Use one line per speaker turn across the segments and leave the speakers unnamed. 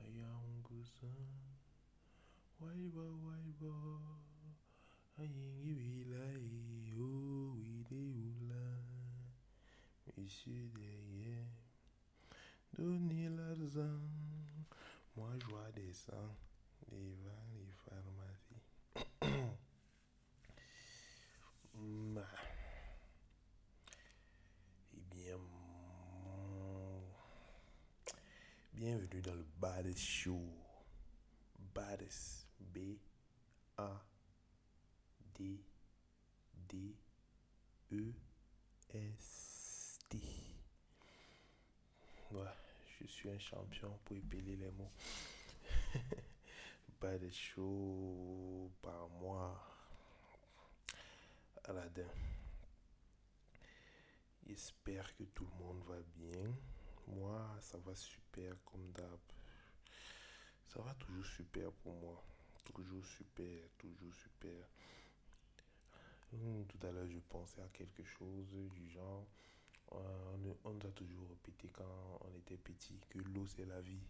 Ayanguzan, waiba l'argent, moi je vois des sangs, devant les pharmacies. Bah. Eh bien, bienvenue dans le Bad Show. Bades, B A D D E S T. Ouais, je suis un champion pour épeler les mots. Bad Show par moi. Aladdin. J'espère que tout le monde va bien. Moi, ça va super comme d'hab. Ça va toujours super pour moi. Toujours super, toujours super. Hmm, tout à l'heure, je pensais à quelque chose du genre. Euh, on, nous a toujours répété quand on était petit que l'eau c'est la vie.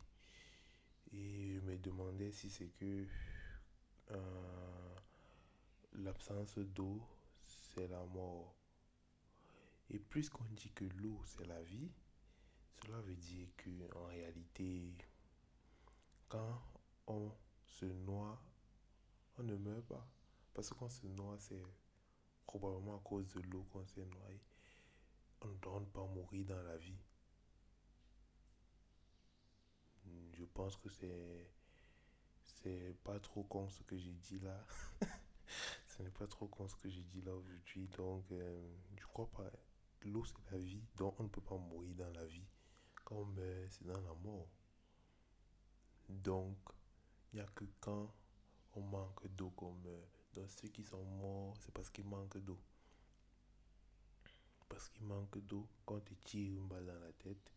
Et je me demandais si c'est que euh, l'absence d'eau c'est la mort. Et puisqu'on dit que l'eau c'est la vie, cela veut dire que en réalité, quand on se noie, on ne meurt pas. Parce que quand on se noie, c'est probablement à cause de l'eau qu'on s'est noyé. On ne doit pas mourir dans la vie. Je pense que c'est c'est pas trop con ce que j'ai dit là. ce n'est pas trop con ce que j'ai dit là aujourd'hui. Donc, euh, je crois pas. L'eau, c'est la vie. Donc, on ne peut pas mourir dans la vie. On meurt, c'est dans la mort. Donc, il n'y a que quand on manque d'eau qu'on meurt. Donc, ceux qui sont morts, c'est parce qu'ils manquent d'eau. Parce qu'ils manquent d'eau. Quand tu tires une balle dans la tête,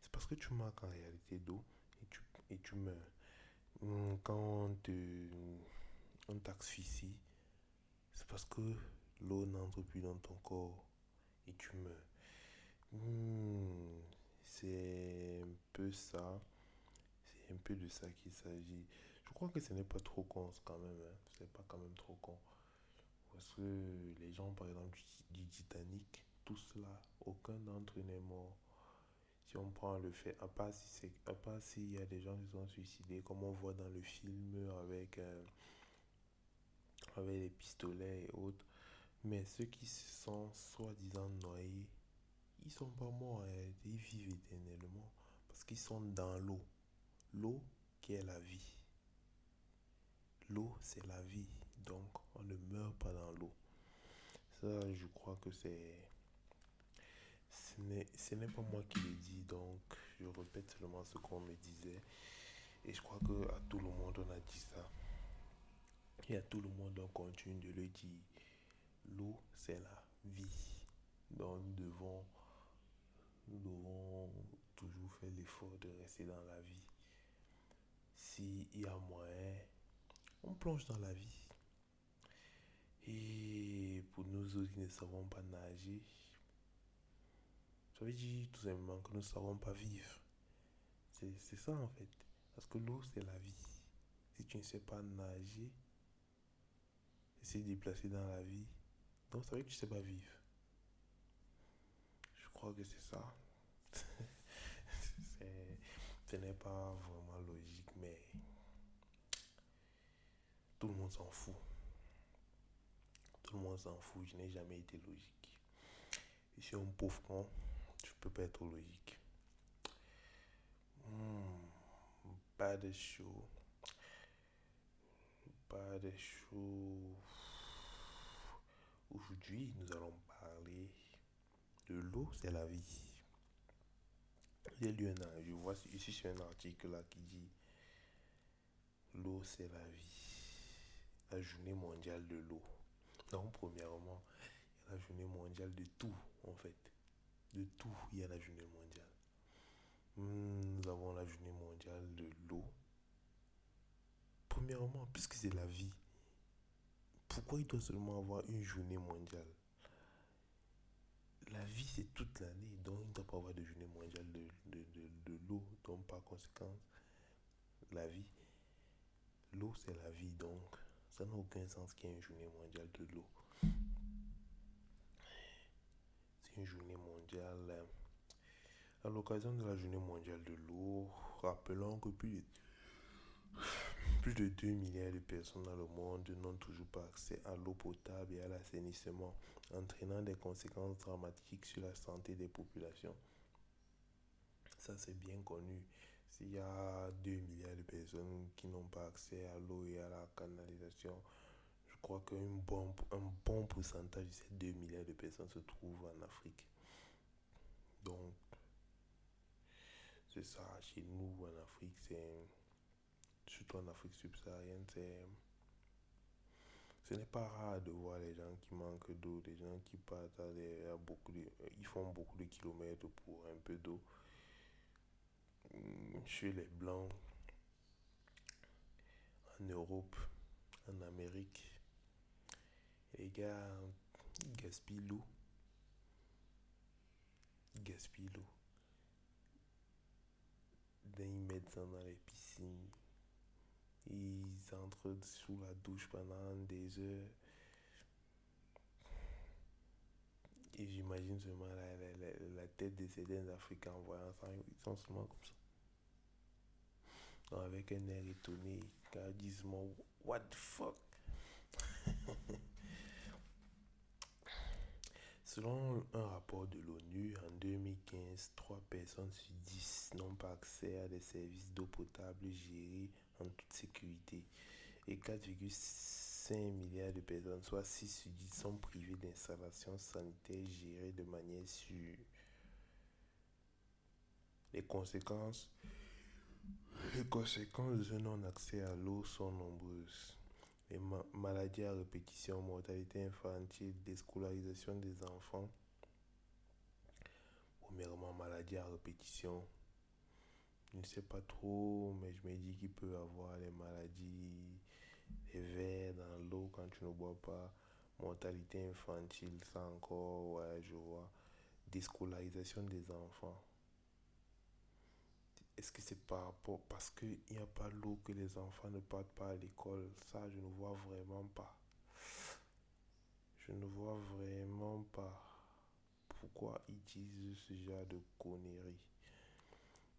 c'est parce que tu manques en réalité d'eau et tu, et tu meurs. Hum, quand on te on t'asphyxie, c'est parce que l'eau n'entre plus dans ton corps et tu meurs. Hum, c'est un peu ça. C'est un peu de ça qu'il s'agit. Je crois que ce n'est pas trop con quand même. Hein. C'est pas quand même trop con. Parce que les gens, par exemple, du, Titanic, tout cela, aucun d'entre eux n'est mort. Si on prend le fait, à part s'il y a des gens qui sont suicidés, comme on voit dans le film avec, euh, avec les pistolets et autres. Mais ceux qui sont soi-disant noyés, ils sont pas morts, hein. ils vivent éternellement. Parce qu'ils sont dans l'eau. L'eau qui est la vie. L'eau, c'est la vie. Donc, on ne meurt pas dans l'eau. Ça, je crois que c'est... Ce n'est pas moi qui le dis, donc je répète seulement ce qu'on me disait. Et je crois que à tout le monde, on a dit ça. Et à tout le monde, on continue de le dire. L'eau, c'est la vie. Donc, nous devons, nous devons toujours faire l'effort de rester dans la vie. S'il y a moyen, on plonge dans la vie. Et pour nous autres qui ne savons pas nager, ça veut dire tout simplement que nous ne savons pas vivre. C'est ça en fait. Parce que l'eau, c'est la vie. Si tu ne sais pas nager, essayer de déplacer dans la vie, donc ça veut dire que tu ne sais pas vivre. Crois que c'est ça. ce n'est pas vraiment logique, mais tout le monde s'en fout. Tout le monde s'en fout. Je n'ai jamais été logique. Je suis un pauvre con. Je peux pas être logique. Hmm, pas de chaud. Pas de chaud. Aujourd'hui, nous allons parler de l'eau, c'est la vie. J'ai lu un, je vois ici sur un article là qui dit l'eau c'est la vie. La journée mondiale de l'eau. Donc premièrement, il y a la journée mondiale de tout en fait. De tout, il y a la journée mondiale. Hmm, nous avons la journée mondiale de l'eau. Premièrement, puisque c'est la vie, pourquoi il doit seulement avoir une journée mondiale? C'est toute l'année, donc il ne doit pas avoir de journée mondiale de, de, de, l'eau. Donc par conséquent, la vie, l'eau c'est la vie, donc ça n'a aucun sens qu'il y ait une journée mondiale de l'eau. C'est une journée mondiale. Euh, à l'occasion de la journée mondiale de l'eau, rappelons que plus de plus de 2 milliards de personnes dans le monde n'ont toujours pas accès à l'eau potable et à l'assainissement, entraînant des conséquences dramatiques sur la santé des populations. Ça, c'est bien connu. S'il y a 2 milliards de personnes qui n'ont pas accès à l'eau et à la canalisation, je crois qu'un bon, un bon pourcentage de ces 2 milliards de personnes se trouvent en Afrique. Donc, c'est ça. Chez nous, en Afrique, c'est surtout en Afrique subsaharienne, c'est ce n'est pas rare de voir les gens qui manquent d'eau, des gens qui partent à, beaucoup de, ils font beaucoup de kilomètres pour un peu d'eau. Hmm, chez les blancs, en Europe, en Amérique, les gars ils gaspillent l'eau. Ils gaspillent l'eau. Ils mettent ça dans les piscines ils entrent sous la douche pendant des heures. Et j'imagine seulement la, la, tête de certains Africains en voyant ça. Ils sont seulement comme ça. avec un air étonné. Car ils disent What the fuck? Selon un rapport de l'ONU, en 2015, 3 personnes sur 10 n'ont pas accès à des services d'eau potable gérés en toute sécurité et 4,5 milliards de personnes, soit 6 sur 10, sont privées d'installations sanitaires gérées de manière sûre. Les conséquences, les conséquences de non-accès à l'eau sont nombreuses. Les maladies à répétition, mortalité infantile, déscolarisation des enfants. Premièrement, maladies à répétition, je ne sais pas trop, mais je me dis qu'il peut avoir les maladies, les vers dans l'eau quand tu ne bois pas, mortalité infantile, ça encore, ouais, je vois, déscolarisation des enfants. Est-ce que c'est par rapport, parce qu'il n'y a pas l'eau que les enfants ne partent pas à l'école Ça, je ne vois vraiment pas. Je ne vois vraiment pas pourquoi ils disent ce genre de conneries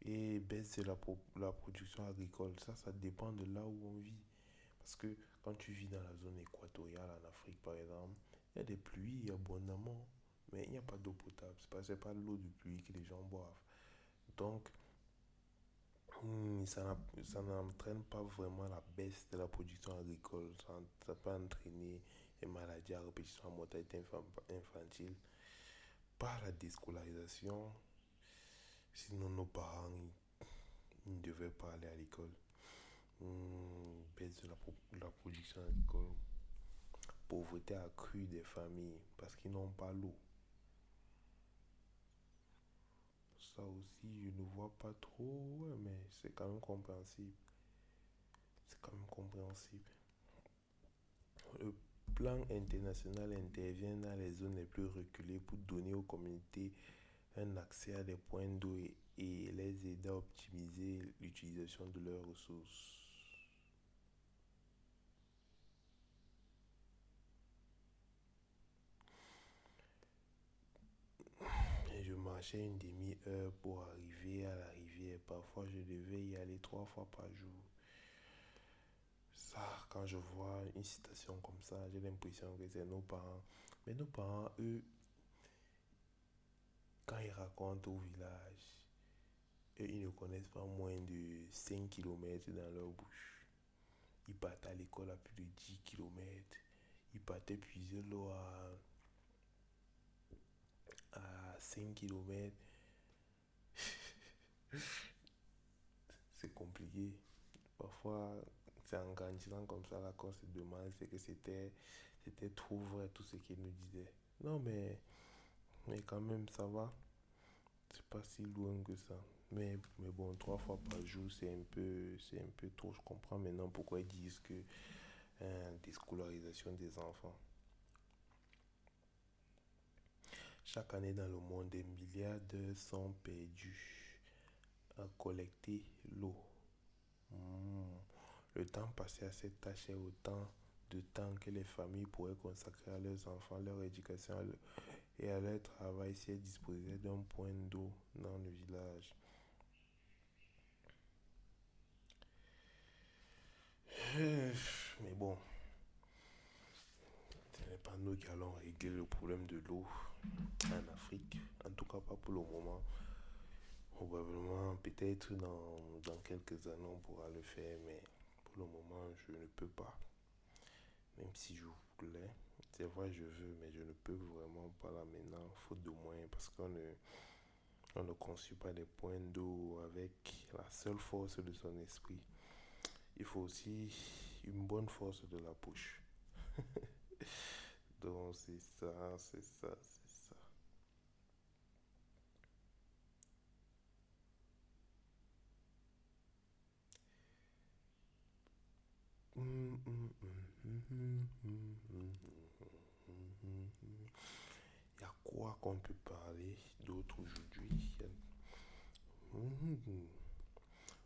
et baisse de la, la production agricole. Ça, ça dépend de là où on vit. Parce que quand tu vis dans la zone équatoriale en Afrique, par exemple, il y a des pluies abondamment, mais il n'y a pas d'eau potable. Ce n'est pas, l'eau de pluie que les gens boivent. Donc, hmm, ça n'entraîne pas vraiment la baisse de la production agricole. Ça, ça peut entraîner les maladies à répétition, la mortalité infantile par la déscolarisation Sinon, nos parents, ne devaient pas aller à l'école. Hmm, baisse de la, la production agricole. Pauvreté accrue des familles parce qu'ils n'ont pas l'eau. Ça aussi, je ne vois pas trop, mais c'est quand même compréhensible. C'est quand même compréhensible. Le plan international intervient dans les zones les plus reculées pour donner aux communautés un accès à des points d'eau et, les aider à optimiser l'utilisation de leurs ressources. je marchais une demi-heure pour arriver à la rivière. Parfois, je devais y aller trois fois par jour. Ça, quand je vois une citation comme ça, j'ai l'impression que c'est nos parents. Mais nos parents, eux, quand ils racontent au village, et ils ne connaissent pas moins de 5 km dans leur bouche. Ils partent à l'école à plus de 10 km. Ils partent puiser l'eau à, à 5 km. c'est compliqué. Parfois, c'est en grandissant comme ça qu'on se demande c'est que c'était trop vrai tout ce qu'ils nous disaient. Non mais mais quand même, ça va. C'est pas si loin que ça. Mais, mais bon, trois fois par jour, c'est un peu, un peu trop. Je comprends maintenant pourquoi ils disent que hein, déscolarisation des enfants. Chaque année dans le monde, des milliards sont perdus à collecter l'eau. Hmm. Le temps passé à cette tâche est autant de temps que les familles pourraient consacrer à leurs enfants, leur éducation et à leur travail si elles disposaient d'un point d'eau dans le village. Mais bon, ce n'est pas nous qui allons régler le problème de l'eau en Afrique. En tout cas, pas pour le moment. Probablement, peut-être dans, dans quelques années, on pourra le faire, mais pour le moment, je ne peux pas. Même si je voulais, c'est vrai, je veux, mais je ne peux vraiment pas là maintenant, faute de moyens, parce qu'on ne, on ne conçut pas des points d'eau avec la seule force de son esprit il faut aussi une bonne force de la bouche. Donc c'est ça, c'est ça, c'est ça. Il y a quoi qu'on peut parler d'autre aujourd'hui?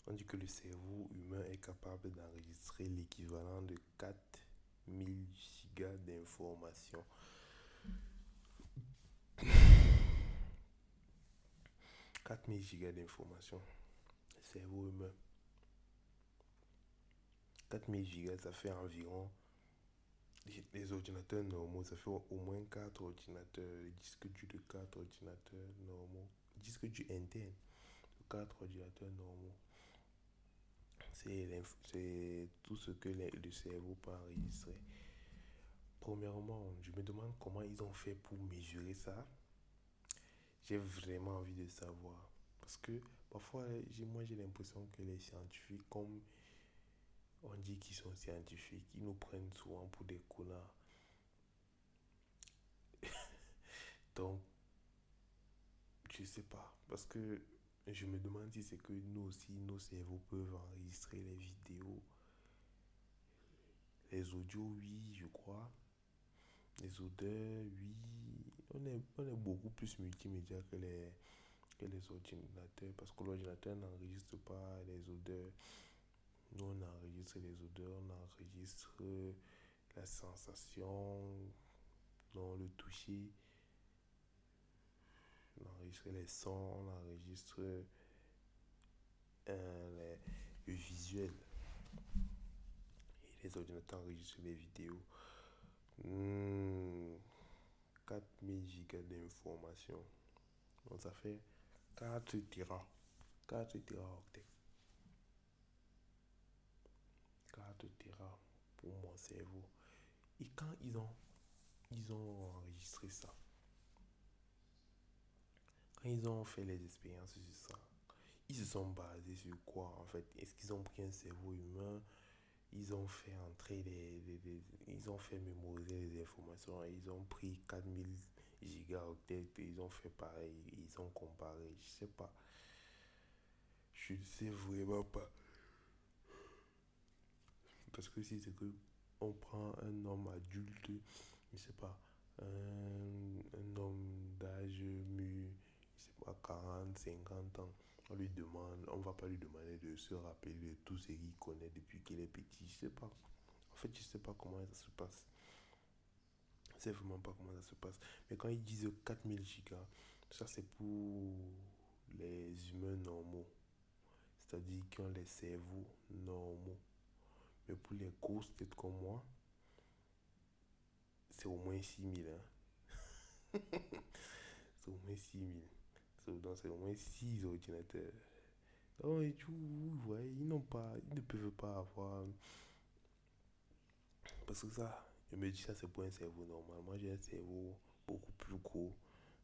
On dit que le cerveau humain est capable d'enregistrer l'équivalent de 4000 gigas d'informations. 4000 gigas d'informations. Cerveau humain. 4000 gigas, ça fait environ. Les ordinateurs normaux, ça fait au moins 4 ordinateurs. Les disques durs de 4 ordinateurs normaux. Disques durs internes. 4 ordinateurs normaux. C'est tout ce que le cerveau peut enregistrer. Premièrement, je me demande comment ils ont fait pour mesurer ça. J'ai vraiment envie de savoir. Parce que parfois, moi j'ai l'impression que les scientifiques, comme on dit qu'ils sont scientifiques, ils nous prennent souvent pour des connards. Donc, je sais pas. Parce que je me demande si c'est que nous aussi, nos cerveaux peuvent enregistrer les vidéos. Les audios, oui, je crois. Les odeurs, oui. On est, on est beaucoup plus multimédia que les, que les ordinateurs. Parce que l'ordinateur n'enregistre pas les odeurs. Nous, on enregistre les odeurs, on enregistre la sensation, dans le toucher on enregistre les sons, on enregistre euh, le visuel. Et les ordinateurs enregistrent les vidéos. 4000 hmm, gigas d'informations. Donc ça fait 4 tira. 4 teraoctets. 4 tera pour mon cerveau. Et quand ils ont, ils ont enregistré ça, ils ont fait les expériences sur ça, ils se sont basés sur quoi en fait? Est-ce qu'ils ont pris un cerveau humain? Ils ont fait entrer les, Ils ont fait mémoriser les informations ils ont pris 4000 gigaoctets et ils ont fait pareil. Ils ont comparé. Je sais pas. Je ne sais vraiment pas. Parce que si c'est que on prend un homme adulte, je sais pas, un, homme d'âge mûr c'est pas 40, 50 ans, on lui demande, on va pas lui demander de se rappeler de tout ce qu'il connaît depuis qu'il est petit. Je sais pas. En fait, je sais pas comment ça se passe. Je sais vraiment pas comment ça se passe. Mais quand ils disent 4000 gigas, ça c'est pour les humains normaux. C'est-à-dire qui ont les cerveaux normaux. Mais pour les grosses têtes comme moi, c'est au moins 6000. Hein? c'est au moins 6000 donc c'est au moins 6 ordinateurs. Donc, ils n'ont pas, ils ne peuvent pas avoir. Parce que ça, je me dis ça, c'est pour un cerveau normal. Moi, j'ai un cerveau beaucoup plus gros.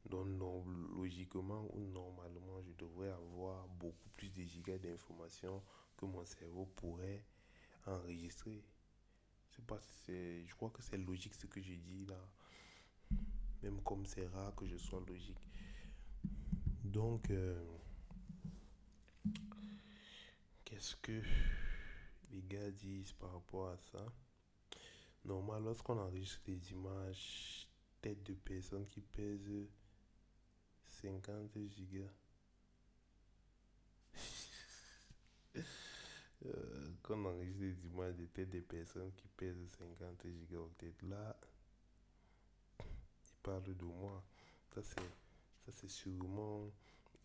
Donc, logiquement ou normalement, je devrais avoir beaucoup plus de gigas d'informations que mon cerveau pourrait enregistrer. C'est pas, je crois que c'est logique ce que je dis là. Même comme c'est rare que je sois logique. Donc, euh, qu'est-ce que les gars disent par rapport à ça? Normalement, lorsqu'on enregistre des images tête de personnes qui pèsent 50 gigas. Euh, quand on enregistre des images de des personnes qui pèsent 50 gigaoctets, là, ils parlent de moi. Ça, c'est, sûrement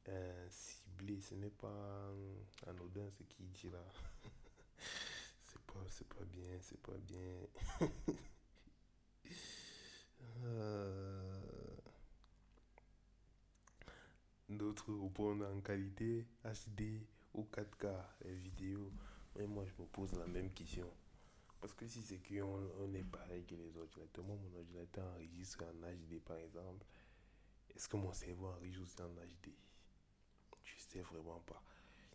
euh, ciblé. Ce n'est pas anodin ce qu'il dit là. c'est pas, pas bien, c'est pas bien. Euh, d'autres répondent en qualité HD ou 4K les vidéos. Mais moi, je me pose la même question. Parce que si c'est qu'on on est pareil que les ordinateurs, moi, mon ordinateur enregistre en HD par exemple, est-ce que mon cerveau enregistre en HD Je sais vraiment pas.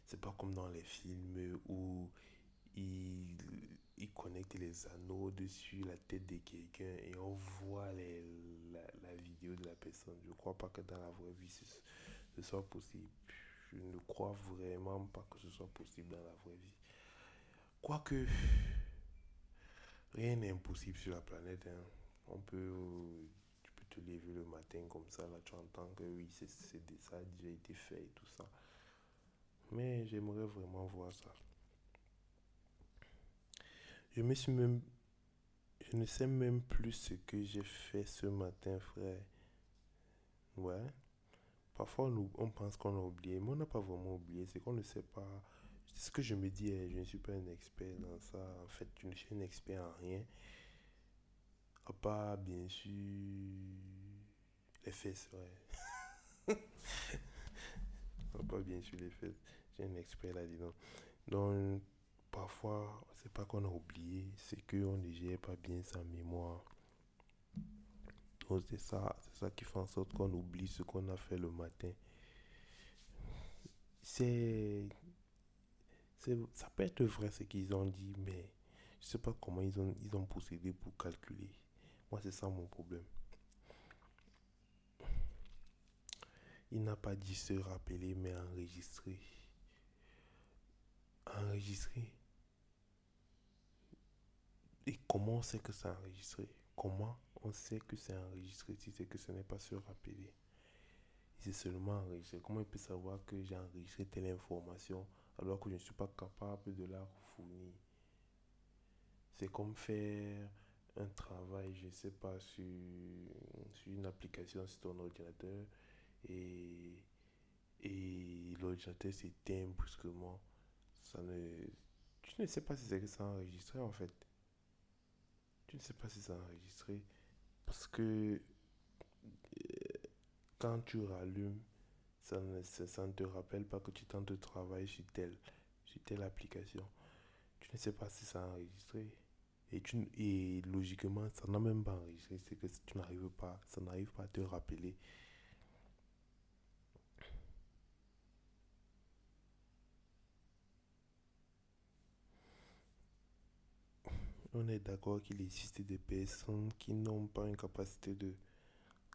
C'est pas comme dans les films où il, il connecte les anneaux dessus la tête de quelqu'un et on voit les, la, la, vidéo de la personne. Je crois pas que dans la vraie vie ce, ce soit possible. Je ne crois vraiment pas que ce soit possible dans la vraie vie. Quoique, rien n'est impossible sur la planète. Hein. On peut, tu peux te lever le matin comme ça, là tu entends que oui, c'est, ça déjà été fait et tout ça. Mais j'aimerais vraiment voir ça. Je me suis même. Je ne sais même plus ce que j'ai fait ce matin, frère. Ouais. Parfois, on, pense qu'on a oublié, mais on n'a pas vraiment oublié. C'est qu'on ne sait pas. Ce que je me dis, je ne suis pas un expert dans ça. En fait, je ne suis un expert en rien. À part, bien sûr, les fesses, ouais. à part, bien sûr, les fesses. J'ai un expert là-dedans. Donc, parfois, c'est pas qu'on a oublié, c'est qu'on ne gère pas bien sa mémoire. C'est ça, c'est ça qui fait en sorte qu'on oublie ce qu'on a fait le matin. C'est, ça peut être vrai ce qu'ils ont dit, mais je sais pas comment ils ont, ils ont procédé pour calculer. Moi, c'est ça mon problème. Il n'a pas dit se rappeler, mais enregistrer. Enregistrer. Et comment sait que c'est enregistré? Comment on sait que c'est enregistré si c'est que ce n'est pas se rappeler C'est seulement enregistré. Comment il peut savoir que j'ai enregistré telle information alors que je ne suis pas capable de la fournir? C'est comme faire un travail, je ne sais pas, sur, sur une application sur ton ordinateur et, et l'ordinateur s'éteint brusquement. Ça ne, tu ne sais pas si c'est enregistré en fait. Tu ne sais pas si c'est enregistré. Parce que euh, quand tu rallumes, ça ne, ça te rappelle pas que tu tentes de travailler sur telle, sur telle application. Tu ne sais pas si c'est enregistré. Et, tu, et logiquement, ça n'a même pas enregistré. C'est que tu n'arrives pas, ça n'arrive pas à te rappeler on est d'accord qu'il existe des personnes qui n'ont pas une capacité de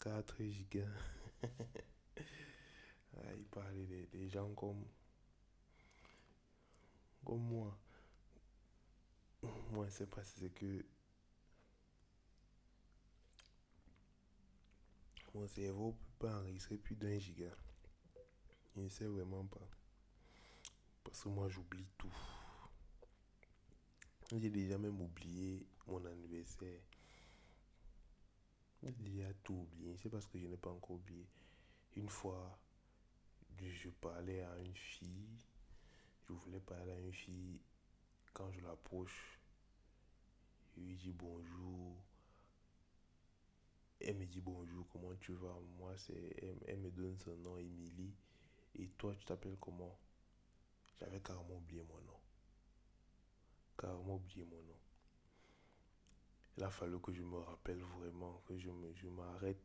4 gigas. ah, il parlait des, gens comme, comme moi. Moi, je sais pas c'est que mon cerveau ne peut pas enregistrer plus d'un giga. Je ne sais vraiment pas. Parce que moi, j'oublie tout. J'ai déjà même oublié mon anniversaire. J'ai déjà tout oublié. C'est parce que je n'ai pas encore oublié. Une fois, je parlais à une fille. Je voulais parler à une fille. Quand je l'approche, je lui dis bonjour. Elle me dit bonjour, comment tu vas? Moi, c'est elle, elle, me donne son nom, Émilie. Et toi, tu t'appelles comment? J'avais carrément oublié mon nom carrément mon nom. Il a fallu que je me rappelle vraiment, que je me, je m'arrête,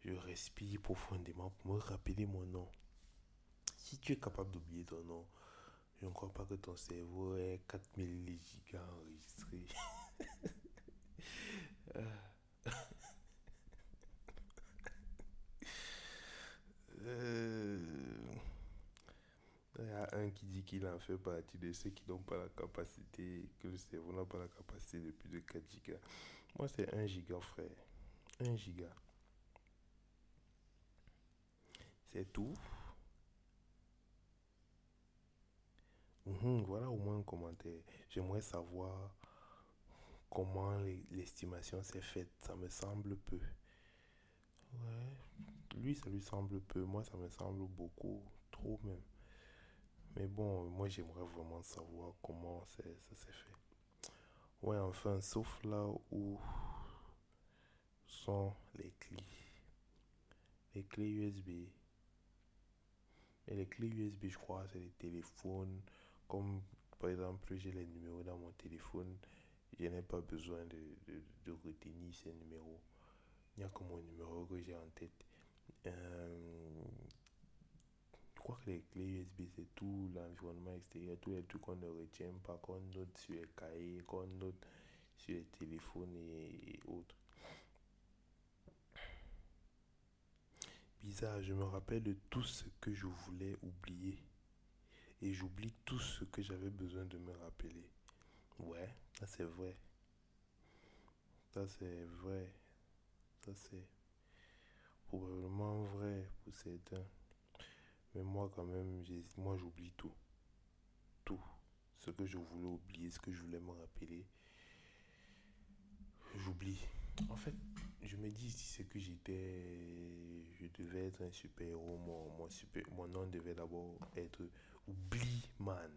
je respire profondément pour me rappeler mon nom. Si tu es capable d'oublier ton nom, je ne crois pas que ton cerveau ait 4000 gigas enregistrés. euh... Il y a un qui dit qu'il en fait partie de ceux qui n'ont pas la capacité, que le cerveau n'a pas la capacité de plus de 4 gigas. Moi, c'est 1 giga, frère. 1 giga. C'est tout. Mhm, voilà au moins un commentaire. J'aimerais savoir comment l'estimation s'est faite. Ça me semble peu. Ouais. Lui, ça lui semble peu. Moi, ça me semble beaucoup. Trop même. Mais bon, moi, j'aimerais vraiment savoir comment ça s'est fait. Ouais, enfin, sauf là où sont les clés. Les clés USB. Et les clés USB, je crois, c'est les téléphones. Comme par exemple, j'ai les numéros dans mon téléphone. Je n'ai pas besoin de, de, retenir ces numéros. Il n'y a que mon numéro que j'ai en tête. Euh, que les clés USB, c'est tout l'environnement extérieur, tous les trucs qu'on ne retient pas, qu'on note sur les cahiers, qu'on note sur les téléphones et, autres. Bizarre, je me rappelle de tout ce que je voulais oublier. Et j'oublie tout ce que j'avais besoin de me rappeler. Ouais, ça c'est vrai. Ça c'est vrai. Ça c'est probablement vrai pour certains. Mais moi quand même, moi j'oublie tout. Tout. Ce que je voulais oublier, ce que je voulais me rappeler. J'oublie. En fait, je me dis si c'est que j'étais. Je devais être un super-héros. Mon, mon, super, mon nom devait d'abord être Oublie Man.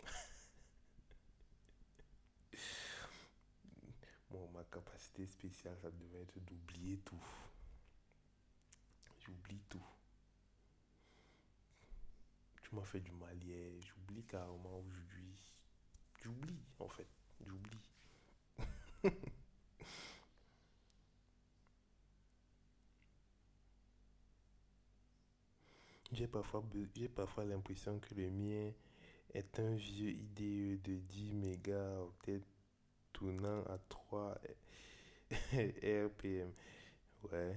bon, ma capacité spéciale, ça devait être d'oublier tout. J'oublie tout. Tu m'as fait du mal hier. J'oublie carrément aujourd'hui. J'oublie, en fait. J'oublie. J'ai parfois, j'ai parfois l'impression que le mien est un vieux IDE de 10 mégas peut-être tournant à 3 RPM. Ouais.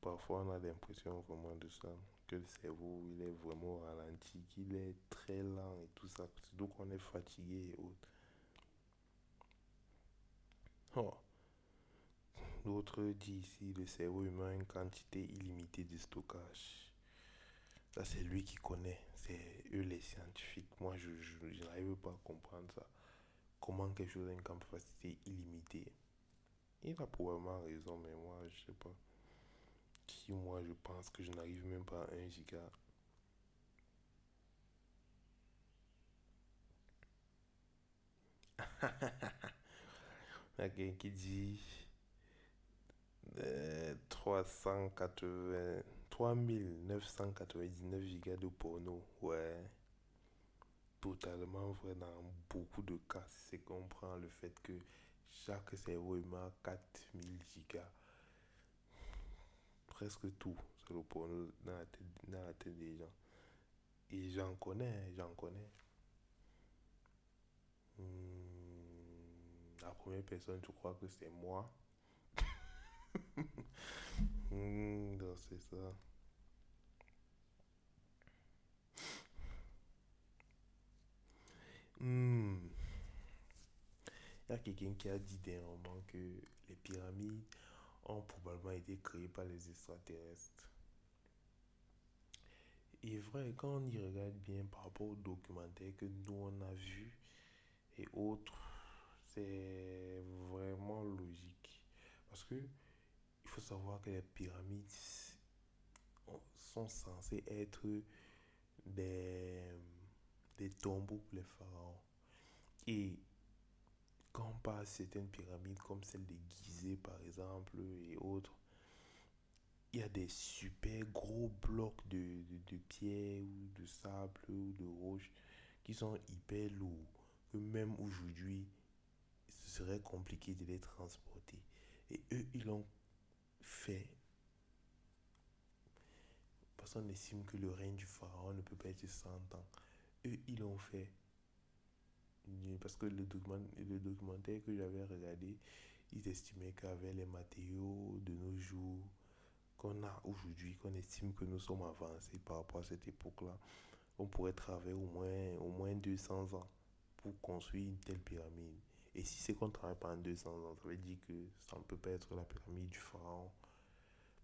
Parfois on a l'impression vraiment de ça. Que le cerveau il est vraiment ralenti, qu'il est très lent et tout ça. Donc on est fatigué et autres. Oh. L'autre dit ici, le cerveau humain a une quantité illimitée de stockage. Ça, c'est lui qui connaît. C'est eux les scientifiques. Moi, je, n'arrive pas à comprendre ça. Comment quelque chose a une capacité illimitée? Il a probablement raison, mais moi, je sais pas. Si moi, je pense que je n'arrive même pas à 1 giga. Quelqu'un qui dit 380. Euh, 3999 gigas de porno. Ouais. Totalement vrai dans beaucoup de cas. C'est qu'on le fait que chaque cerveau a 4000 gigas. Presque tout. C'est le porno dans la, tête, dans la tête des gens. Et j'en connais, j'en connais. Hmm, la première personne, je crois que c'est moi? Hmm, c'est ça. Hmm. Il y a quelqu'un qui a dit dernièrement que les pyramides ont probablement été créées par les extraterrestres. Et vrai, quand on y regarde bien par rapport aux documentaires que nous on a vus et autres, c'est vraiment logique. Parce que il faut savoir que les pyramides sont censées être des des tombeaux pour les pharaons. Et quand on certaines pyramides comme celle de Gizeh par exemple et autres, il y a des super gros blocs de, de, pierre ou de sable ou de roche qui sont hyper lourds. Que même aujourd'hui, ce serait compliqué de les transporter. Et eux, ils l'ont fait. Parce qu'on estime que le règne du pharaon ne peut pas être 100 ans eux, ils l'ont fait. Parce que le, document, le documentaire que j'avais regardé, ils estimaient qu'avec les matériaux de nos jours qu'on a aujourd'hui, qu'on estime que nous sommes avancés par rapport à cette époque-là, on pourrait travailler au moins, au moins 200 ans pour construire une telle pyramide. Et si c'est qu'on travaille pendant 200 ans, ça veut dire que ça ne peut pas être la pyramide du pharaon.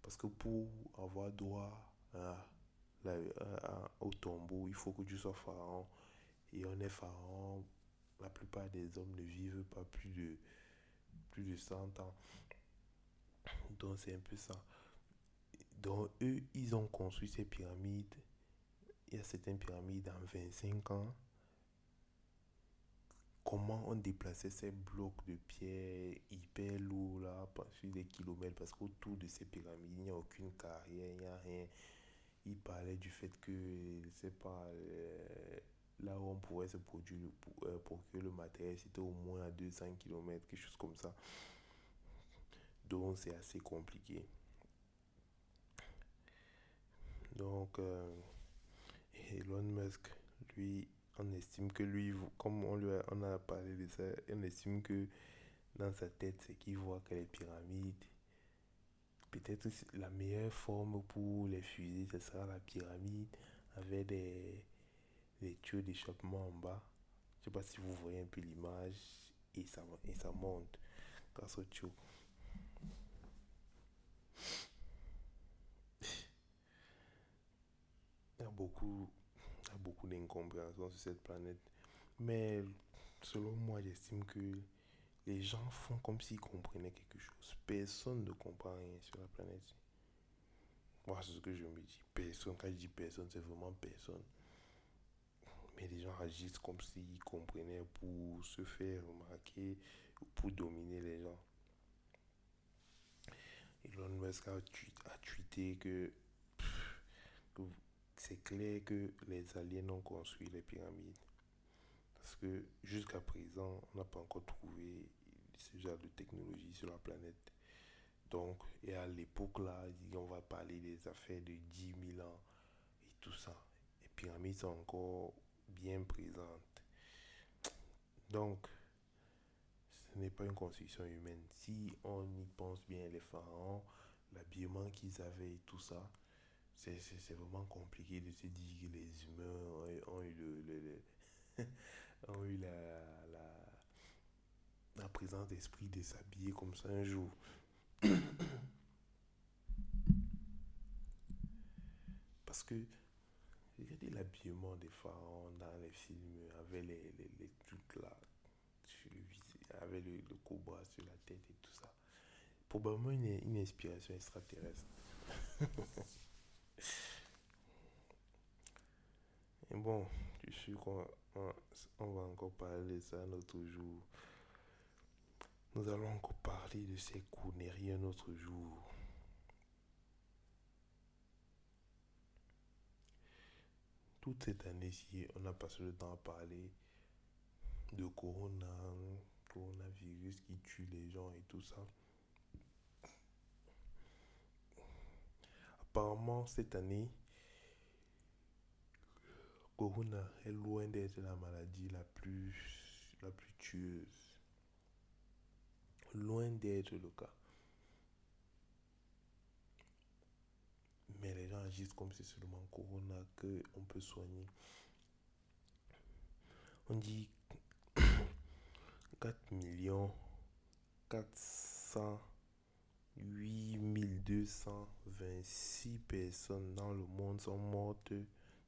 Parce que pour avoir droit ah, au tombeau, il faut que tu sois pharaon. Et on est pharaon. La plupart des hommes ne vivent pas plus de, plus de 100 ans. Donc c'est un peu ça. Donc eux, ils ont construit ces pyramides. Il y a certaines pyramides en 25 ans. Comment on déplaçait ces blocs de pierre hyper lourds là, sur des kilomètres, parce qu'autour de ces pyramides, il n'y a aucune carrière, il n'y a rien. Il parlait du fait que, c'est pas, euh, là où on pourrait se produire, euh, procurer le matériel, c'était au moins à 200 km, quelque chose comme ça. Donc c'est assez compliqué. Donc, euh, Elon Musk, lui, on estime que lui, comme on, lui a, on a parlé de ça, on estime que dans sa tête, c'est qu'il voit que les pyramides, peut-être la meilleure forme pour les fusées, ce sera la pyramide avec des, des tuyaux d'échappement en bas. Je sais pas si vous voyez un peu l'image et ça, et ça monte grâce au tuyau. Il y a beaucoup, beaucoup d'incompréhension sur cette planète. Mais selon moi, j'estime que les gens font comme s'ils comprenaient quelque chose. Personne ne comprend rien sur la planète. Moi, c'est ce que je me dis. Personne, quand je dis personne, c'est vraiment personne. Agissent comme s'ils comprenaient pour se faire remarquer, pour dominer les gens. Elon Musk a, tweeté que, que c'est clair que les aliens ont construit les pyramides. Parce que jusqu'à présent, on n'a pas encore trouvé ce genre de technologie sur la planète. Donc, et à l'époque là, on va parler des affaires de 10 000 ans et tout ça. Les pyramides sont encore bien présentes. Donc, ce n'est pas une construction humaine. Si on y pense bien, les pharaons, l'habillement qu'ils avaient et tout ça, c'est vraiment compliqué de se dire que les humains ont, eu, le, ont eu la, la, présence d'esprit de s'habiller comme ça un jour. Parce que regardez l'habillement des pharaons dans les films avec les, les, les trucs là sur le avec le, cobra sur la tête et tout ça. Probablement une, une inspiration extraterrestre. Et bon, je suis qu'on on va encore parler de ça un autre jour. Nous allons encore parler de ces conneries un autre jour. Toute cette année-ci, on a passé le temps à parler de corona, coronavirus qui tue les gens et tout ça. apparemment, cette année, Corona est loin d'être la maladie la plus, la plus tueuse. Loin d'être le cas. Mais les gens agissent comme si seulement Corona qu'on peut soigner. On dit 4 millions 400 8226 personnes dans le monde sont mortes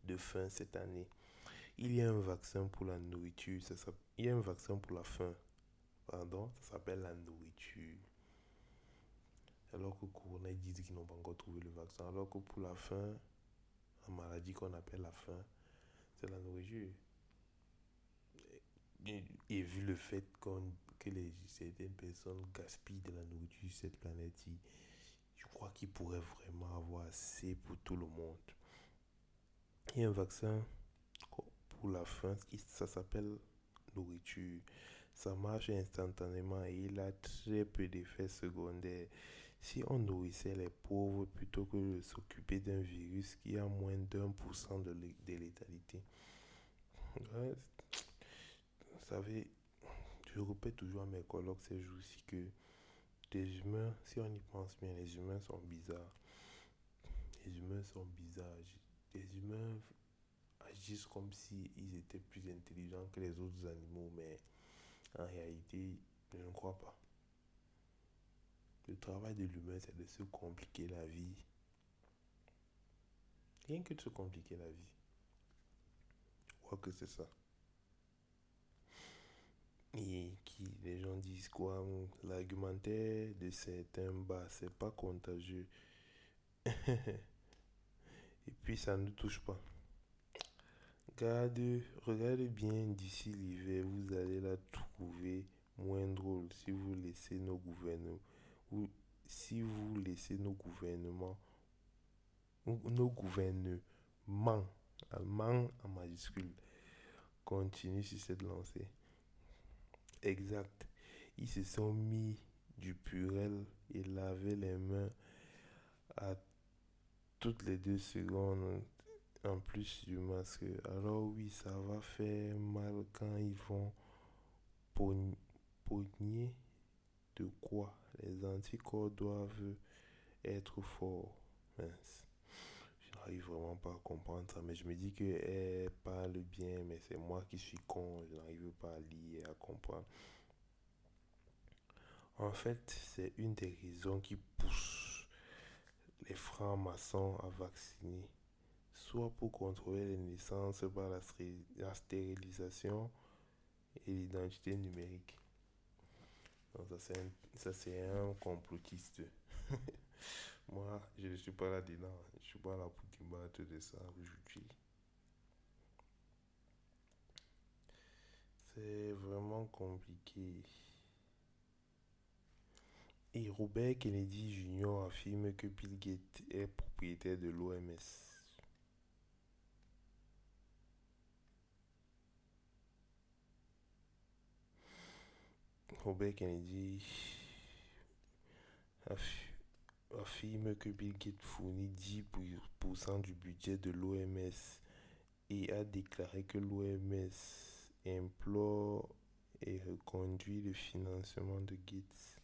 de faim cette année. Il y a un vaccin pour la nourriture. Il y a un vaccin pour la faim. Pardon, ça s'appelle la nourriture. Alors que Corona disent qu'ils n'ont pas encore trouvé le vaccin. Alors que pour la faim, la maladie qu'on appelle la faim, c'est la nourriture. Et, vu le fait qu'on que les, certaines personnes gaspillent de la nourriture sur cette planète, je crois qu'ils pourraient vraiment avoir assez pour tout le monde. Il y a un vaccin pour la faim, ça s'appelle nourriture. Ça marche instantanément et il a très peu d'effets secondaires. Si on nourrissait les pauvres plutôt que de s'occuper d'un virus qui a moins d'un pour cent de létalité. vous savez, je répète toujours à mes collègues ces jours-ci que les humains, si on y pense bien, les humains sont bizarres. Les humains sont bizarres. Les humains agissent comme s'ils étaient plus intelligents que les autres animaux, mais en réalité, je ne crois pas. Le travail de l'humain, c'est de se compliquer la vie. Rien que de se compliquer la vie. Quoi que c'est ça. Et qui, les gens disent quoi? L'argumentaire de certains bas, c'est pas contagieux. Et puis ça ne touche pas. Regardez, regardez bien d'ici l'hiver, vous allez la trouver moins drôle si vous laissez nos gouvernements, ou si vous laissez nos gouvernements, nos gouvernements, allemand en majuscule, continuent sur cette lancée. Exact. Ils se sont mis du purel et lavaient les mains à toutes les deux secondes en plus du masque. Alors oui, ça va faire mal quand ils vont pogner de quoi? Les anticorps doivent être forts. Je n'arrive vraiment pas à comprendre ça, mais je me dis qu'elle parle bien, mais c'est moi qui suis con, je n'arrive pas à lire et à comprendre. En fait, c'est une des raisons qui pousse les francs-maçons à vacciner, soit pour contrôler les naissances par la, stérilisation et l'identité numérique. Ça c'est un, complotiste. Moi, je ne suis pas là-dedans. Je ne suis pas là pour débattre de ça aujourd'hui. C'est vraiment compliqué. Et Robert Kennedy Jr. affirme que Bill Gates est propriétaire de l'OMS. Robert Kennedy affirme que Bill Gates fournit 10% du budget de l'OMS et a déclaré que l'OMS implore et reconduit le financement de Gates.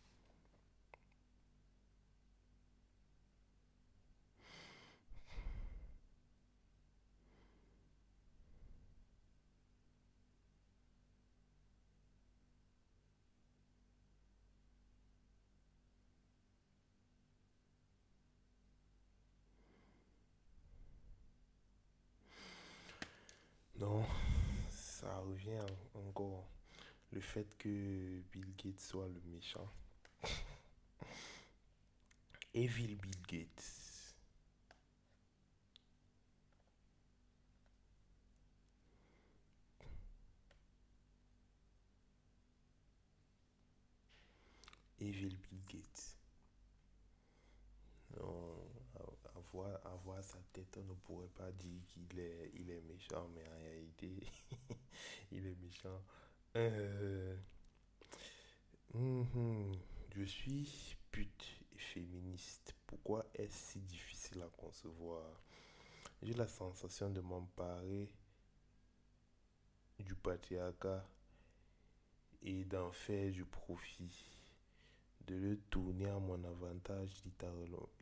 Non, ça revient encore le fait que Bill Gates soit le méchant. Evil Bill Gates. Evil Bill Gates. Non, à voir, sa tête, on ne pourrait pas dire qu'il est, il est méchant, mais en réalité, il est méchant. Euh, mhm, je suis pute et féministe. Pourquoi est-ce si difficile à concevoir? J'ai la sensation de m'emparer du patriarcat et d'en faire du profit de le tourner à mon avantage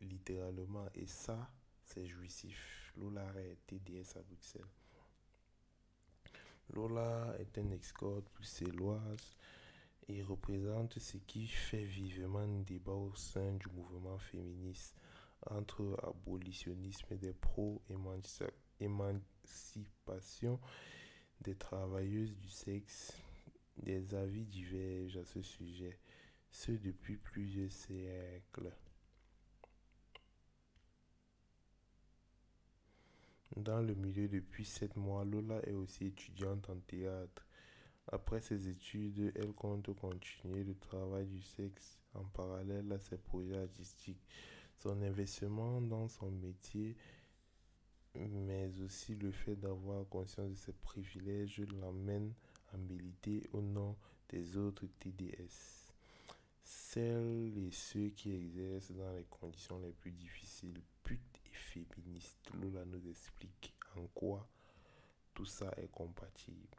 littéralement. Et ça, c'est jouissif. Lola TDS à Bruxelles. Lola est un escorte bruxelloise et représente ce qui fait vivement débat au sein du mouvement féministe entre abolitionnisme et des pro-émancipation des travailleuses du sexe. Des avis divergent à ce sujet ce depuis plusieurs siècles. Dans le milieu depuis sept mois, Lola est aussi étudiante en théâtre. Après ses études, elle compte continuer le travail du sexe en parallèle à ses projets artistiques. Son investissement dans son métier, mais aussi le fait d'avoir conscience de ses privilèges, l'amène à militer au nom des autres TDS. Celles et ceux qui exercent dans les conditions les plus difficiles, féministes, Lola nous explique en quoi tout ça est compatible.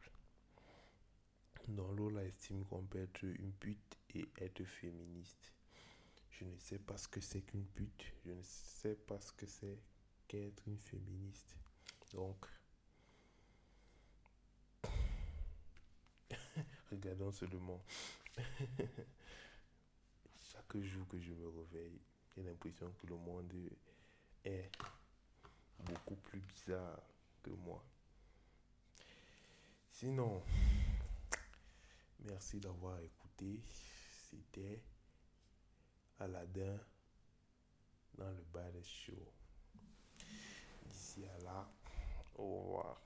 Donc Lola estime qu'on peut être une pute et être féministe. Je ne sais pas ce que c'est qu'une pute, je ne sais pas ce que c'est qu'être une féministe. Donc, regardons seulement. jour que je me réveille, j'ai l'impression que le monde beaucoup plus bizarre que moi. Sinon, merci d'avoir écouté. C'était Aladdin dans le bar show. D'ici à là, au revoir.